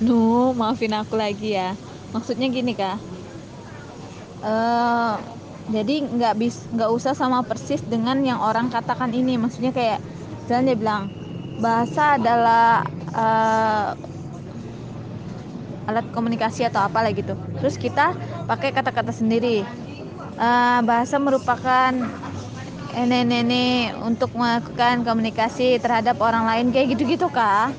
No, maafin aku lagi ya. Maksudnya gini kak. Eh, jadi nggak bis nggak usah sama persis dengan yang orang katakan ini. Maksudnya kayak jalan dia bilang bahasa adalah uh, alat komunikasi atau apa lah gitu. Terus kita pakai kata-kata sendiri. uh, bahasa merupakan nenek-nenek untuk melakukan komunikasi terhadap orang lain kayak gitu-gitu kak